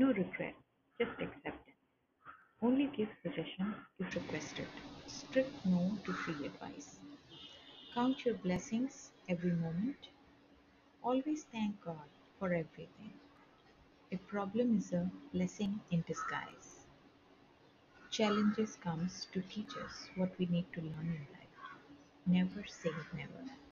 No regret, just acceptance. Only give suggestion if requested. Strict no to free advice. Count your blessings every moment. Always thank God for everything. A problem is a blessing in disguise. Challenges comes to teach us what we need to learn in life. Never say never.